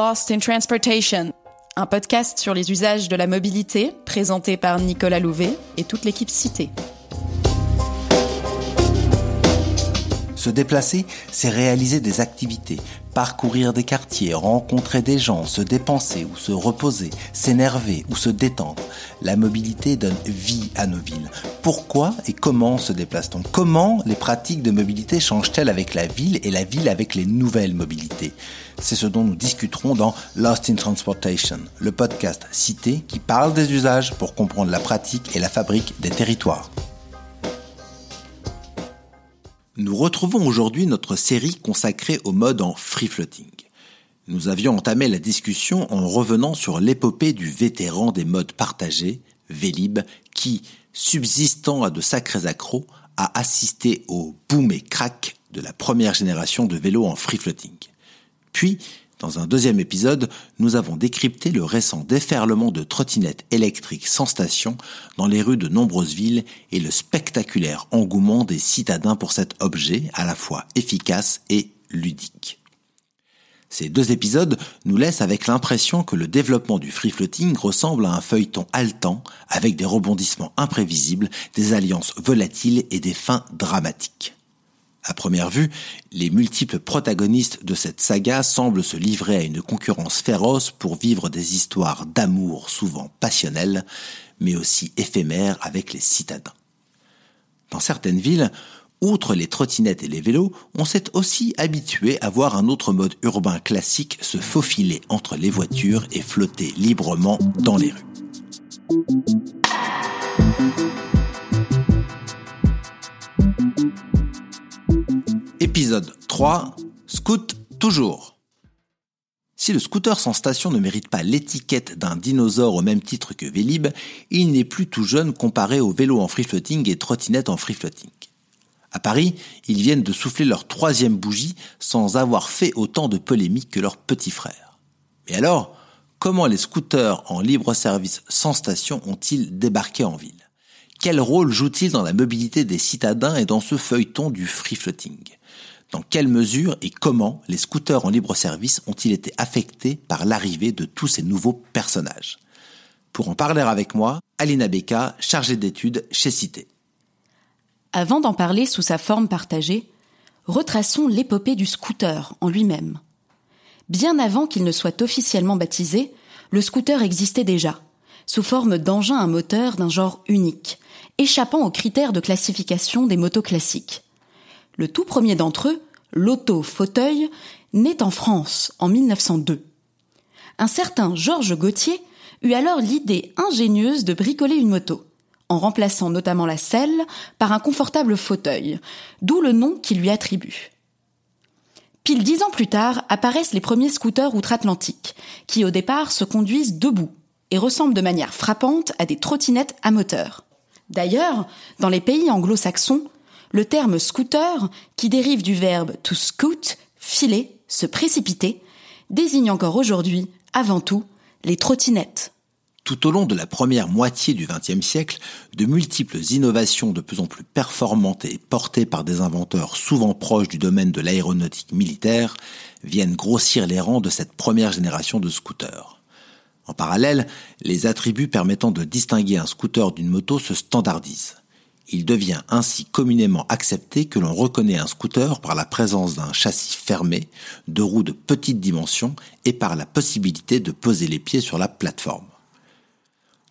Lost in Transportation, un podcast sur les usages de la mobilité présenté par Nicolas Louvet et toute l'équipe citée. Se déplacer, c'est réaliser des activités, parcourir des quartiers, rencontrer des gens, se dépenser ou se reposer, s'énerver ou se détendre. La mobilité donne vie à nos villes. Pourquoi et comment se déplace-t-on? Comment les pratiques de mobilité changent-elles avec la ville et la ville avec les nouvelles mobilités? C'est ce dont nous discuterons dans Lost in Transportation, le podcast cité qui parle des usages pour comprendre la pratique et la fabrique des territoires. Nous retrouvons aujourd'hui notre série consacrée au mode en free floating. Nous avions entamé la discussion en revenant sur l'épopée du vétéran des modes partagés, Vélib, qui, subsistant à de sacrés accros, a assisté au boom et crack de la première génération de vélos en free floating. Puis, dans un deuxième épisode, nous avons décrypté le récent déferlement de trottinettes électriques sans station dans les rues de nombreuses villes et le spectaculaire engouement des citadins pour cet objet à la fois efficace et ludique. Ces deux épisodes nous laissent avec l'impression que le développement du free floating ressemble à un feuilleton haletant avec des rebondissements imprévisibles, des alliances volatiles et des fins dramatiques. À première vue, les multiples protagonistes de cette saga semblent se livrer à une concurrence féroce pour vivre des histoires d'amour souvent passionnelles, mais aussi éphémères avec les citadins. Dans certaines villes, outre les trottinettes et les vélos, on s'est aussi habitué à voir un autre mode urbain classique se faufiler entre les voitures et flotter librement dans les rues. Épisode 3. Scoot toujours. Si le scooter sans station ne mérite pas l'étiquette d'un dinosaure au même titre que Vélib, il n'est plus tout jeune comparé aux vélos en free floating et trottinettes en free floating. À Paris, ils viennent de souffler leur troisième bougie sans avoir fait autant de polémiques que leurs petits frères. Mais alors, comment les scooters en libre service sans station ont-ils débarqué en ville? Quel rôle jouent-ils dans la mobilité des citadins et dans ce feuilleton du free floating? Dans quelle mesure et comment les scooters en libre service ont-ils été affectés par l'arrivée de tous ces nouveaux personnages? Pour en parler avec moi, Alina Beka, chargée d'études chez Cité. Avant d'en parler sous sa forme partagée, retraçons l'épopée du scooter en lui-même. Bien avant qu'il ne soit officiellement baptisé, le scooter existait déjà, sous forme d'engin à moteur d'un genre unique, échappant aux critères de classification des motos classiques. Le tout premier d'entre eux, l'auto-fauteuil, naît en France en 1902. Un certain Georges Gauthier eut alors l'idée ingénieuse de bricoler une moto, en remplaçant notamment la selle par un confortable fauteuil, d'où le nom qu'il lui attribue. Pile dix ans plus tard apparaissent les premiers scooters outre-Atlantique, qui au départ se conduisent debout et ressemblent de manière frappante à des trottinettes à moteur. D'ailleurs, dans les pays anglo-saxons, le terme scooter, qui dérive du verbe to scoot, filer, se précipiter, désigne encore aujourd'hui, avant tout, les trottinettes. Tout au long de la première moitié du XXe siècle, de multiples innovations de plus en plus performantes et portées par des inventeurs souvent proches du domaine de l'aéronautique militaire viennent grossir les rangs de cette première génération de scooters. En parallèle, les attributs permettant de distinguer un scooter d'une moto se standardisent. Il devient ainsi communément accepté que l'on reconnaît un scooter par la présence d'un châssis fermé, de roues de petite dimension et par la possibilité de poser les pieds sur la plateforme.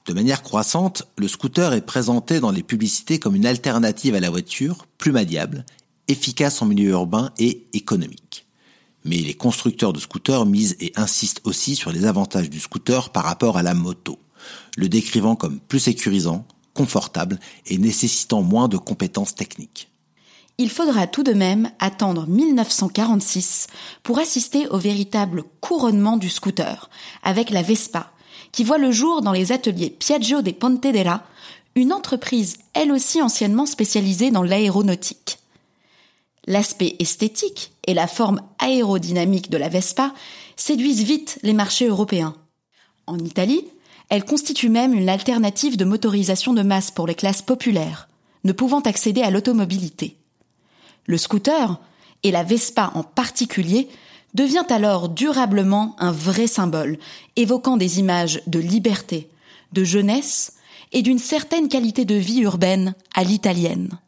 De manière croissante, le scooter est présenté dans les publicités comme une alternative à la voiture, plus maniable, efficace en milieu urbain et économique. Mais les constructeurs de scooters misent et insistent aussi sur les avantages du scooter par rapport à la moto, le décrivant comme plus sécurisant, confortable et nécessitant moins de compétences techniques. Il faudra tout de même attendre 1946 pour assister au véritable couronnement du scooter, avec la Vespa, qui voit le jour dans les ateliers Piaggio de Pontedera, une entreprise elle aussi anciennement spécialisée dans l'aéronautique. L'aspect esthétique et la forme aérodynamique de la Vespa séduisent vite les marchés européens. En Italie, elle constitue même une alternative de motorisation de masse pour les classes populaires, ne pouvant accéder à l'automobilité. Le scooter, et la Vespa en particulier, devient alors durablement un vrai symbole, évoquant des images de liberté, de jeunesse et d'une certaine qualité de vie urbaine à l'italienne.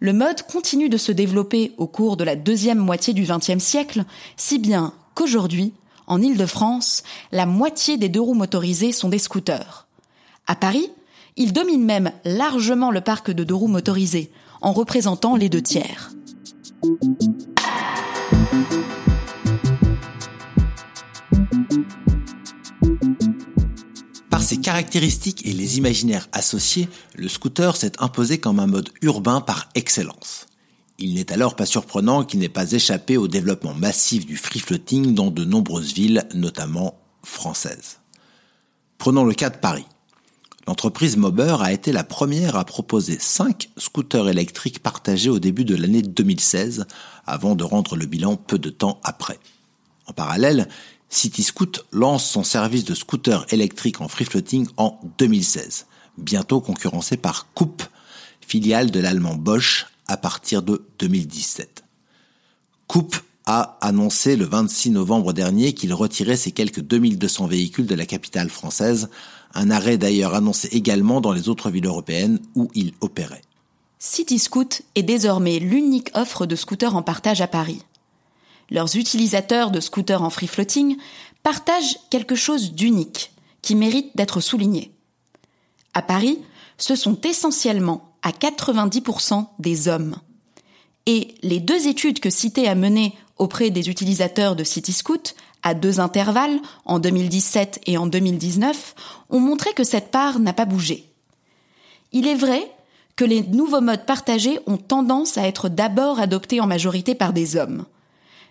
Le mode continue de se développer au cours de la deuxième moitié du XXe siècle, si bien qu'aujourd'hui, en Île-de-France, la moitié des deux roues motorisées sont des scooters. À Paris, ils dominent même largement le parc de deux roues motorisées, en représentant les deux tiers. Par ses caractéristiques et les imaginaires associés, le scooter s'est imposé comme un mode urbain par excellence. Il n'est alors pas surprenant qu'il n'ait pas échappé au développement massif du free floating dans de nombreuses villes, notamment françaises. Prenons le cas de Paris. L'entreprise Mober a été la première à proposer 5 scooters électriques partagés au début de l'année 2016, avant de rendre le bilan peu de temps après. En parallèle, CityScoot lance son service de scooter électrique en free floating en 2016, bientôt concurrencé par Coupe, filiale de l'allemand Bosch, à partir de 2017. Coupe a annoncé le 26 novembre dernier qu'il retirait ses quelques 2200 véhicules de la capitale française, un arrêt d'ailleurs annoncé également dans les autres villes européennes où il opérait. CityScoot est désormais l'unique offre de scooters en partage à Paris leurs utilisateurs de scooters en free floating partagent quelque chose d'unique qui mérite d'être souligné. À Paris, ce sont essentiellement à 90% des hommes. Et les deux études que Cité a menées auprès des utilisateurs de CityScoot, à deux intervalles, en 2017 et en 2019, ont montré que cette part n'a pas bougé. Il est vrai que les nouveaux modes partagés ont tendance à être d'abord adoptés en majorité par des hommes.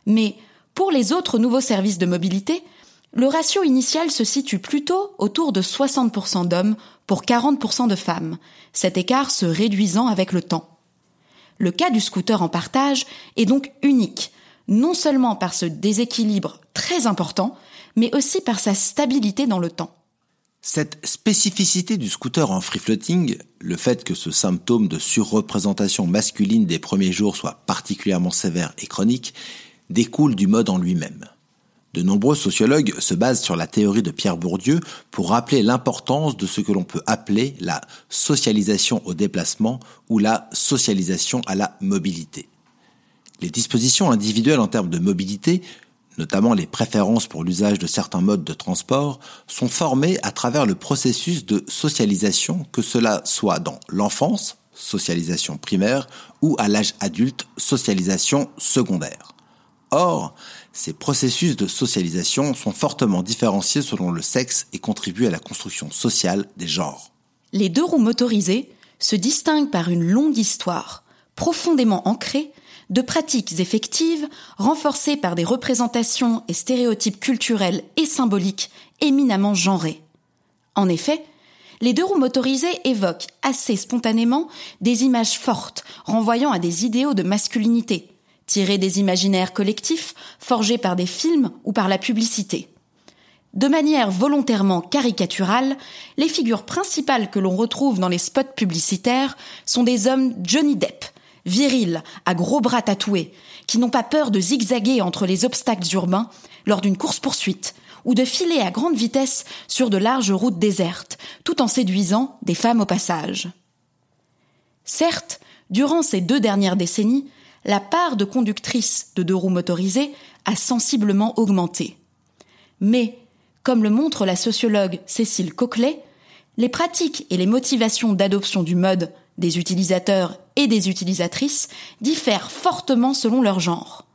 Mais pour les autres nouveaux services de mobilité, le ratio initial se situe plutôt autour de 60% d'hommes pour 40% de femmes, cet écart se réduisant avec le temps. Le cas du scooter en partage est donc unique, non seulement par ce déséquilibre très important, mais aussi par sa stabilité dans le temps. Cette spécificité du scooter en free floating, le fait que ce symptôme de surreprésentation masculine des premiers jours soit particulièrement sévère et chronique, découle du mode en lui-même. De nombreux sociologues se basent sur la théorie de Pierre Bourdieu pour rappeler l'importance de ce que l'on peut appeler la socialisation au déplacement ou la socialisation à la mobilité. Les dispositions individuelles en termes de mobilité, notamment les préférences pour l'usage de certains modes de transport, sont formées à travers le processus de socialisation, que cela soit dans l'enfance, socialisation primaire, ou à l'âge adulte, socialisation secondaire. Or, ces processus de socialisation sont fortement différenciés selon le sexe et contribuent à la construction sociale des genres. Les deux roues motorisées se distinguent par une longue histoire, profondément ancrée, de pratiques effectives renforcées par des représentations et stéréotypes culturels et symboliques éminemment genrés. En effet, les deux roues motorisées évoquent assez spontanément des images fortes renvoyant à des idéaux de masculinité, tirés des imaginaires collectifs, forgés par des films ou par la publicité. De manière volontairement caricaturale, les figures principales que l'on retrouve dans les spots publicitaires sont des hommes Johnny Depp, virils, à gros bras tatoués, qui n'ont pas peur de zigzaguer entre les obstacles urbains lors d'une course-poursuite, ou de filer à grande vitesse sur de larges routes désertes, tout en séduisant des femmes au passage. Certes, durant ces deux dernières décennies, la part de conductrices de deux roues motorisées a sensiblement augmenté. Mais, comme le montre la sociologue Cécile Coquelet, les pratiques et les motivations d'adoption du mode des utilisateurs et des utilisatrices diffèrent fortement selon leur genre.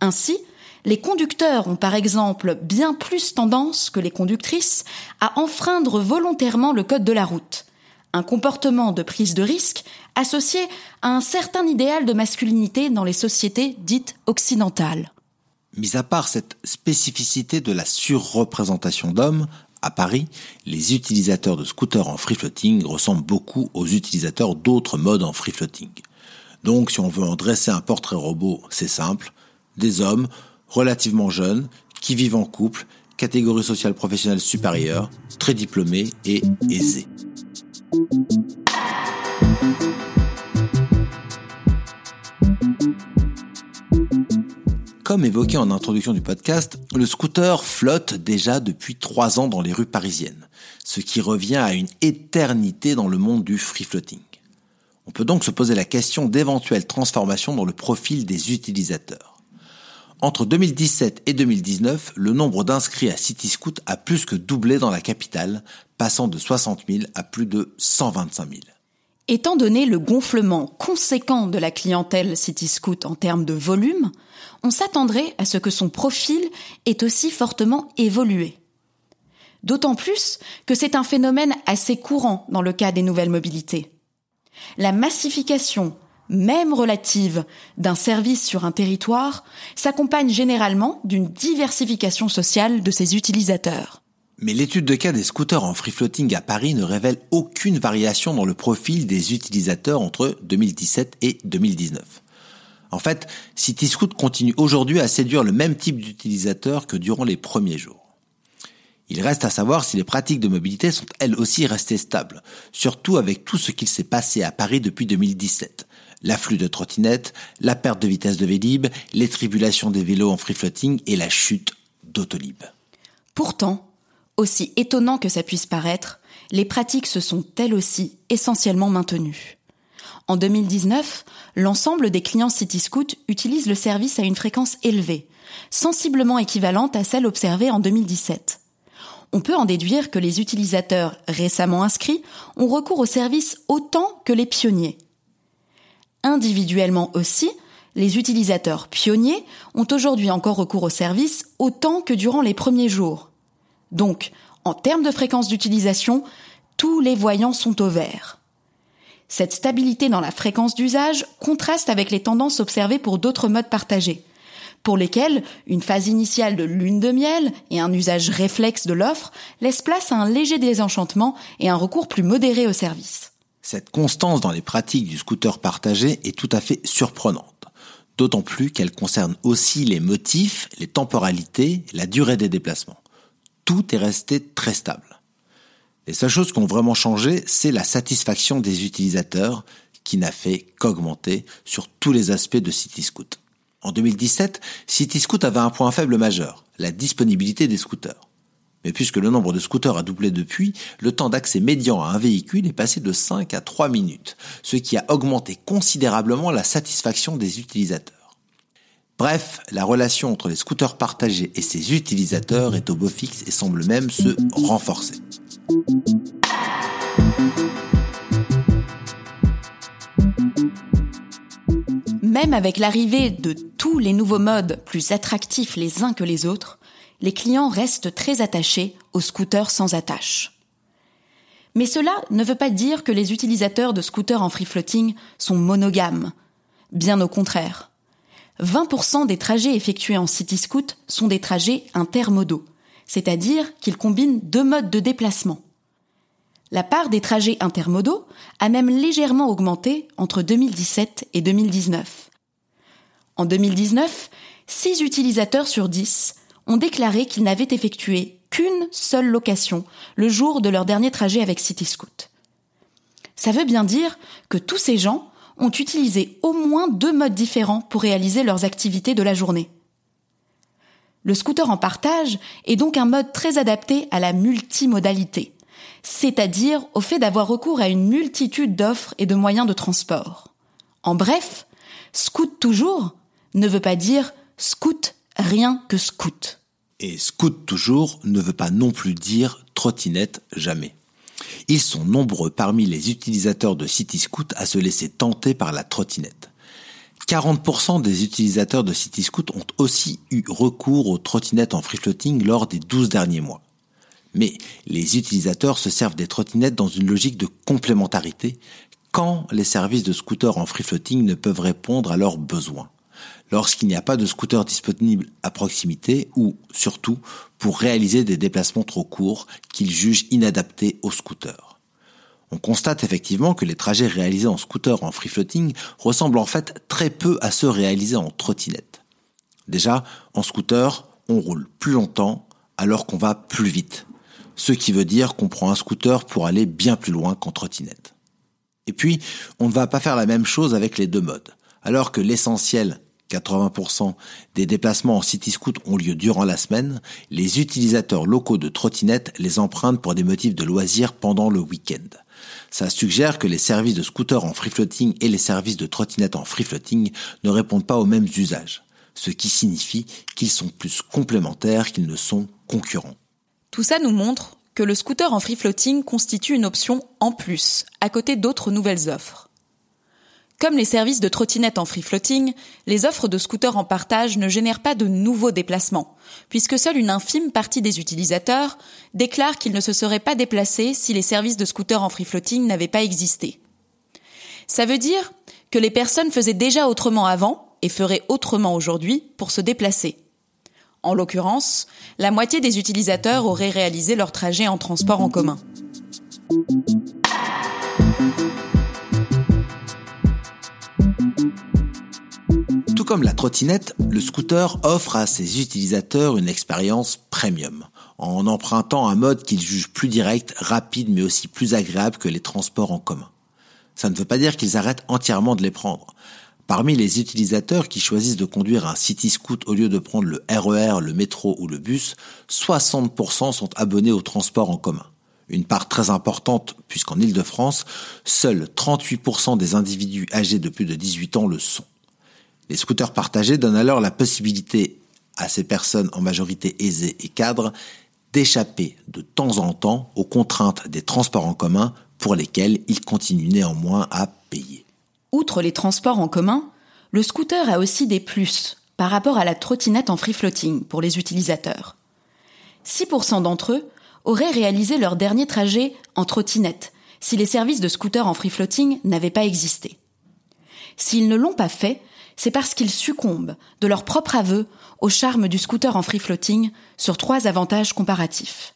Ainsi, les conducteurs ont par exemple bien plus tendance que les conductrices à enfreindre volontairement le code de la route, un comportement de prise de risque associé à un certain idéal de masculinité dans les sociétés dites occidentales. Mis à part cette spécificité de la surreprésentation d'hommes, à Paris, les utilisateurs de scooters en free floating ressemblent beaucoup aux utilisateurs d'autres modes en free floating. Donc si on veut en dresser un portrait robot, c'est simple, des hommes relativement jeunes qui vivent en couple, catégorie sociale professionnelle supérieure, très diplômés et aisés. Comme évoqué en introduction du podcast, le scooter flotte déjà depuis trois ans dans les rues parisiennes, ce qui revient à une éternité dans le monde du free floating. On peut donc se poser la question d'éventuelles transformations dans le profil des utilisateurs. Entre 2017 et 2019, le nombre d'inscrits à CityScoot a plus que doublé dans la capitale, passant de 60 000 à plus de 125 000. Étant donné le gonflement conséquent de la clientèle CityScoot en termes de volume, on s'attendrait à ce que son profil ait aussi fortement évolué. D'autant plus que c'est un phénomène assez courant dans le cas des nouvelles mobilités. La massification, même relative, d'un service sur un territoire s'accompagne généralement d'une diversification sociale de ses utilisateurs. Mais l'étude de cas des scooters en free floating à Paris ne révèle aucune variation dans le profil des utilisateurs entre 2017 et 2019. En fait, CityScoot continue aujourd'hui à séduire le même type d'utilisateurs que durant les premiers jours. Il reste à savoir si les pratiques de mobilité sont elles aussi restées stables, surtout avec tout ce qu'il s'est passé à Paris depuis 2017. L'afflux de trottinettes, la perte de vitesse de Vélib, les tribulations des vélos en free floating et la chute d'Autolib. Pourtant, aussi étonnant que ça puisse paraître, les pratiques se sont elles aussi essentiellement maintenues. En 2019, l'ensemble des clients CityScoot utilisent le service à une fréquence élevée, sensiblement équivalente à celle observée en 2017 on peut en déduire que les utilisateurs récemment inscrits ont recours au service autant que les pionniers. Individuellement aussi, les utilisateurs pionniers ont aujourd'hui encore recours au service autant que durant les premiers jours. Donc, en termes de fréquence d'utilisation, tous les voyants sont au vert. Cette stabilité dans la fréquence d'usage contraste avec les tendances observées pour d'autres modes partagés, pour lesquels une phase initiale de lune de miel et un usage réflexe de l'offre laissent place à un léger désenchantement et un recours plus modéré au service. Cette constance dans les pratiques du scooter partagé est tout à fait surprenante, d'autant plus qu'elle concerne aussi les motifs, les temporalités, la durée des déplacements. Tout est resté très stable. Les seules choses qui ont vraiment changé, c'est la satisfaction des utilisateurs qui n'a fait qu'augmenter sur tous les aspects de CityScoot. En 2017, CityScoot avait un point faible majeur, la disponibilité des scooters. Mais puisque le nombre de scooters a doublé depuis, le temps d'accès médian à un véhicule est passé de 5 à 3 minutes, ce qui a augmenté considérablement la satisfaction des utilisateurs. Bref, la relation entre les scooters partagés et ses utilisateurs est au beau fixe et semble même se renforcer. Même avec l'arrivée de tous les nouveaux modes plus attractifs les uns que les autres, les clients restent très attachés aux scooters sans attache. Mais cela ne veut pas dire que les utilisateurs de scooters en free floating sont monogames. Bien au contraire. 20% des trajets effectués en city scoot sont des trajets intermodaux, c'est-à-dire qu'ils combinent deux modes de déplacement. La part des trajets intermodaux a même légèrement augmenté entre 2017 et 2019. En 2019, 6 utilisateurs sur 10 ont déclaré qu'ils n'avaient effectué qu'une seule location le jour de leur dernier trajet avec CityScoot. Ça veut bien dire que tous ces gens ont utilisé au moins deux modes différents pour réaliser leurs activités de la journée. Le scooter en partage est donc un mode très adapté à la multimodalité, c'est-à-dire au fait d'avoir recours à une multitude d'offres et de moyens de transport. En bref, scoot toujours ne veut pas dire scout rien que scout. Et scout toujours ne veut pas non plus dire trottinette jamais. Ils sont nombreux parmi les utilisateurs de CityScoot à se laisser tenter par la trottinette. 40% des utilisateurs de CityScoot ont aussi eu recours aux trottinettes en free floating lors des 12 derniers mois. Mais les utilisateurs se servent des trottinettes dans une logique de complémentarité quand les services de scooters en free floating ne peuvent répondre à leurs besoins. Lorsqu'il n'y a pas de scooter disponible à proximité ou, surtout, pour réaliser des déplacements trop courts qu'ils jugent inadaptés aux scooters. On constate effectivement que les trajets réalisés en scooter en free floating ressemblent en fait très peu à ceux réalisés en trottinette. Déjà, en scooter, on roule plus longtemps alors qu'on va plus vite ce qui veut dire qu'on prend un scooter pour aller bien plus loin qu'en trottinette. Et puis, on ne va pas faire la même chose avec les deux modes. Alors que l'essentiel, 80% des déplacements en city scoot ont lieu durant la semaine, les utilisateurs locaux de trottinettes les empruntent pour des motifs de loisirs pendant le week-end. Ça suggère que les services de scooters en free floating et les services de trottinettes en free floating ne répondent pas aux mêmes usages, ce qui signifie qu'ils sont plus complémentaires qu'ils ne sont concurrents. Tout ça nous montre que le scooter en free floating constitue une option en plus, à côté d'autres nouvelles offres. Comme les services de trottinettes en free floating, les offres de scooters en partage ne génèrent pas de nouveaux déplacements, puisque seule une infime partie des utilisateurs déclarent qu'ils ne se seraient pas déplacés si les services de scooters en free floating n'avaient pas existé. Ça veut dire que les personnes faisaient déjà autrement avant et feraient autrement aujourd'hui pour se déplacer. En l'occurrence, la moitié des utilisateurs auraient réalisé leur trajet en transport en commun. Comme la trottinette, le scooter offre à ses utilisateurs une expérience premium, en empruntant un mode qu'ils jugent plus direct, rapide mais aussi plus agréable que les transports en commun. Ça ne veut pas dire qu'ils arrêtent entièrement de les prendre. Parmi les utilisateurs qui choisissent de conduire un city scoot au lieu de prendre le RER, e le métro ou le bus, 60% sont abonnés au transport en commun. Une part très importante puisqu'en Ile-de-France, seuls 38% des individus âgés de plus de 18 ans le sont. Les scooters partagés donnent alors la possibilité à ces personnes en majorité aisées et cadres d'échapper de temps en temps aux contraintes des transports en commun pour lesquels ils continuent néanmoins à payer. Outre les transports en commun, le scooter a aussi des plus par rapport à la trottinette en free floating pour les utilisateurs. 6% d'entre eux auraient réalisé leur dernier trajet en trottinette si les services de scooter en free floating n'avaient pas existé. S'ils ne l'ont pas fait, c'est parce qu'ils succombent, de leur propre aveu, au charme du scooter en free floating sur trois avantages comparatifs.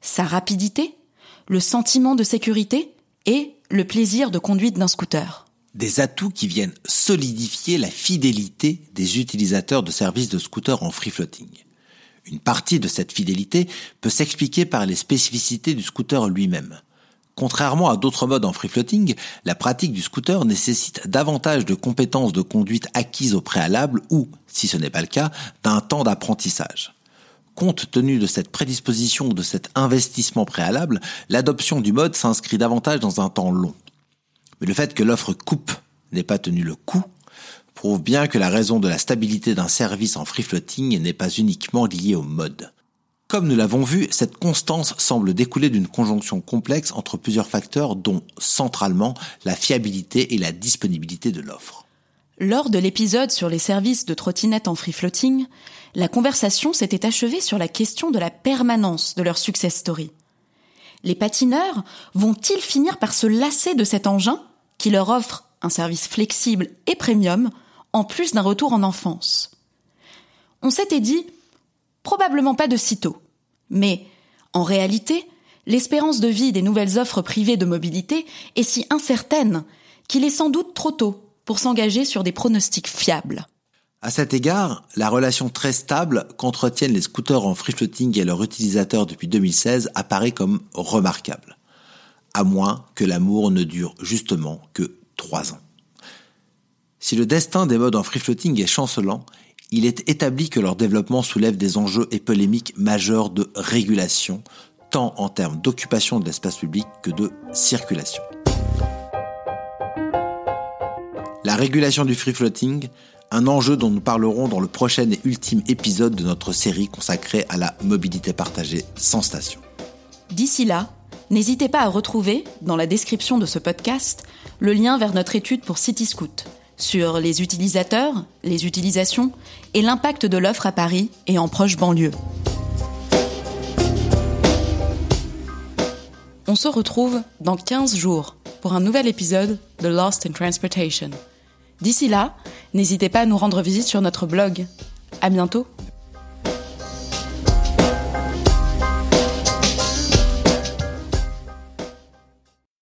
Sa rapidité, le sentiment de sécurité et le plaisir de conduite d'un scooter des atouts qui viennent solidifier la fidélité des utilisateurs de services de scooters en free floating. Une partie de cette fidélité peut s'expliquer par les spécificités du scooter lui-même. Contrairement à d'autres modes en free floating, la pratique du scooter nécessite davantage de compétences de conduite acquises au préalable ou, si ce n'est pas le cas, d'un temps d'apprentissage. Compte tenu de cette prédisposition ou de cet investissement préalable, l'adoption du mode s'inscrit davantage dans un temps long. Mais le fait que l'offre coupe n'ait pas tenu le coup prouve bien que la raison de la stabilité d'un service en free floating n'est pas uniquement liée au mode. Comme nous l'avons vu, cette constance semble découler d'une conjonction complexe entre plusieurs facteurs dont, centralement, la fiabilité et la disponibilité de l'offre. Lors de l'épisode sur les services de trottinettes en free floating, la conversation s'était achevée sur la question de la permanence de leur success story. Les patineurs vont-ils finir par se lasser de cet engin qui leur offre un service flexible et premium, en plus d'un retour en enfance? On s'était dit, probablement pas de sitôt. Mais, en réalité, l'espérance de vie des nouvelles offres privées de mobilité est si incertaine qu'il est sans doute trop tôt pour s'engager sur des pronostics fiables. À cet égard, la relation très stable qu'entretiennent les scooters en free floating et leurs utilisateurs depuis 2016 apparaît comme remarquable à moins que l'amour ne dure justement que trois ans. Si le destin des modes en free floating est chancelant, il est établi que leur développement soulève des enjeux et polémiques majeurs de régulation, tant en termes d'occupation de l'espace public que de circulation. La régulation du free floating, un enjeu dont nous parlerons dans le prochain et ultime épisode de notre série consacrée à la mobilité partagée sans station. D'ici là, N'hésitez pas à retrouver, dans la description de ce podcast, le lien vers notre étude pour CityScoot sur les utilisateurs, les utilisations et l'impact de l'offre à Paris et en proche banlieue. On se retrouve dans 15 jours pour un nouvel épisode de Lost in Transportation. D'ici là, n'hésitez pas à nous rendre visite sur notre blog. À bientôt!